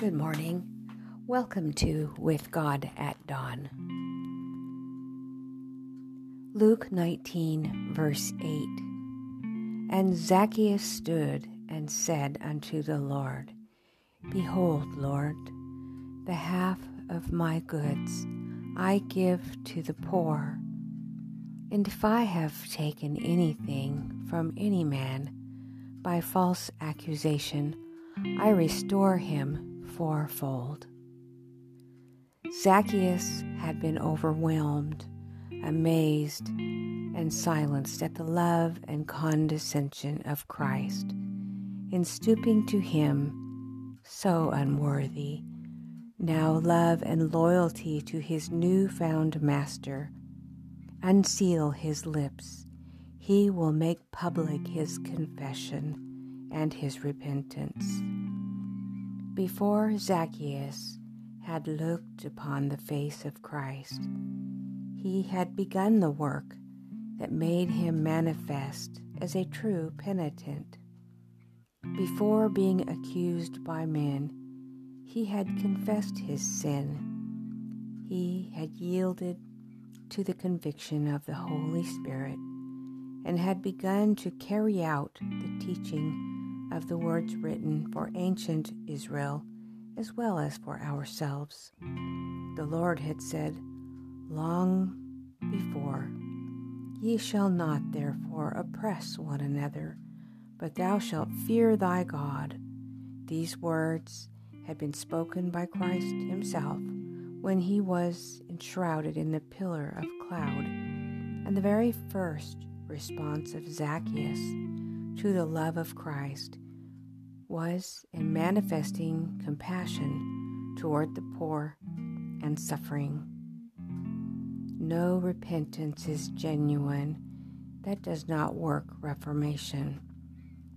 Good morning. Welcome to With God at Dawn. Luke 19, verse 8. And Zacchaeus stood and said unto the Lord, Behold, Lord, the half of my goods I give to the poor. And if I have taken anything from any man by false accusation, I restore him fourfold. Zacchaeus had been overwhelmed, amazed, and silenced at the love and condescension of Christ in stooping to him, so unworthy. Now, love and loyalty to his new found master unseal his lips. He will make public his confession and his repentance. Before Zacchaeus had looked upon the face of Christ, he had begun the work that made him manifest as a true penitent. Before being accused by men, he had confessed his sin. He had yielded to the conviction of the Holy Spirit and had begun to carry out the teaching of the words written for ancient Israel as well as for ourselves. The Lord had said long before, Ye shall not therefore oppress one another, but thou shalt fear thy God. These words had been spoken by Christ himself when he was enshrouded in the pillar of cloud, and the very first response of Zacchaeus to the love of Christ was in manifesting compassion toward the poor and suffering. No repentance is genuine that does not work reformation.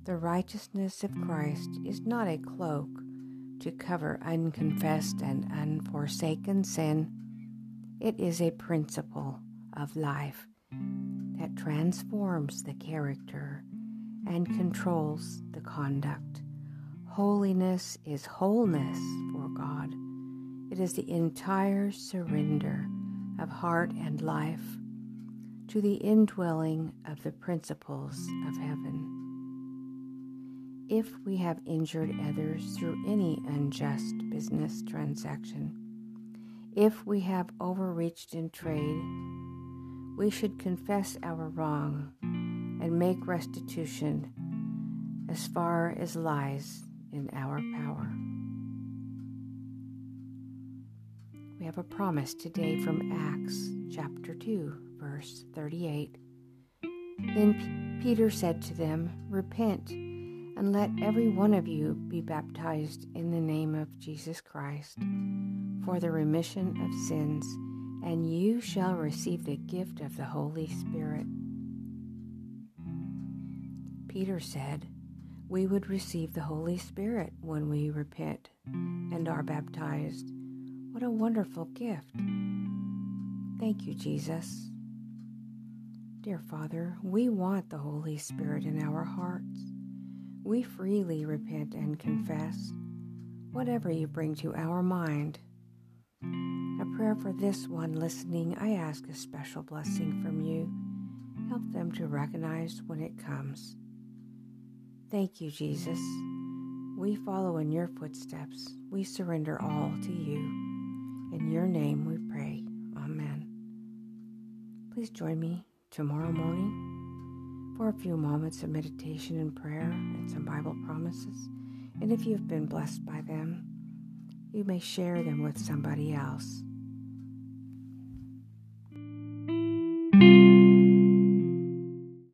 The righteousness of Christ is not a cloak to cover unconfessed and unforsaken sin. It is a principle of life that transforms the character and controls the conduct. Holiness is wholeness for God. It is the entire surrender of heart and life to the indwelling of the principles of heaven. If we have injured others through any unjust business transaction, if we have overreached in trade, we should confess our wrong and make restitution as far as lies in our power. We have a promise today from Acts chapter 2, verse 38. Then P- Peter said to them, Repent and let every one of you be baptized in the name of Jesus Christ for the remission of sins and you shall receive the gift of the Holy Spirit. Peter said, We would receive the Holy Spirit when we repent and are baptized. What a wonderful gift! Thank you, Jesus. Dear Father, we want the Holy Spirit in our hearts. We freely repent and confess whatever you bring to our mind a prayer for this one listening, I ask a special blessing from you. Help them to recognize when it comes. Thank you, Jesus. We follow in your footsteps. We surrender all to you. In your name we pray. Amen. Please join me tomorrow morning for a few moments of meditation and prayer and some Bible promises. And if you've been blessed by them, you may share them with somebody else.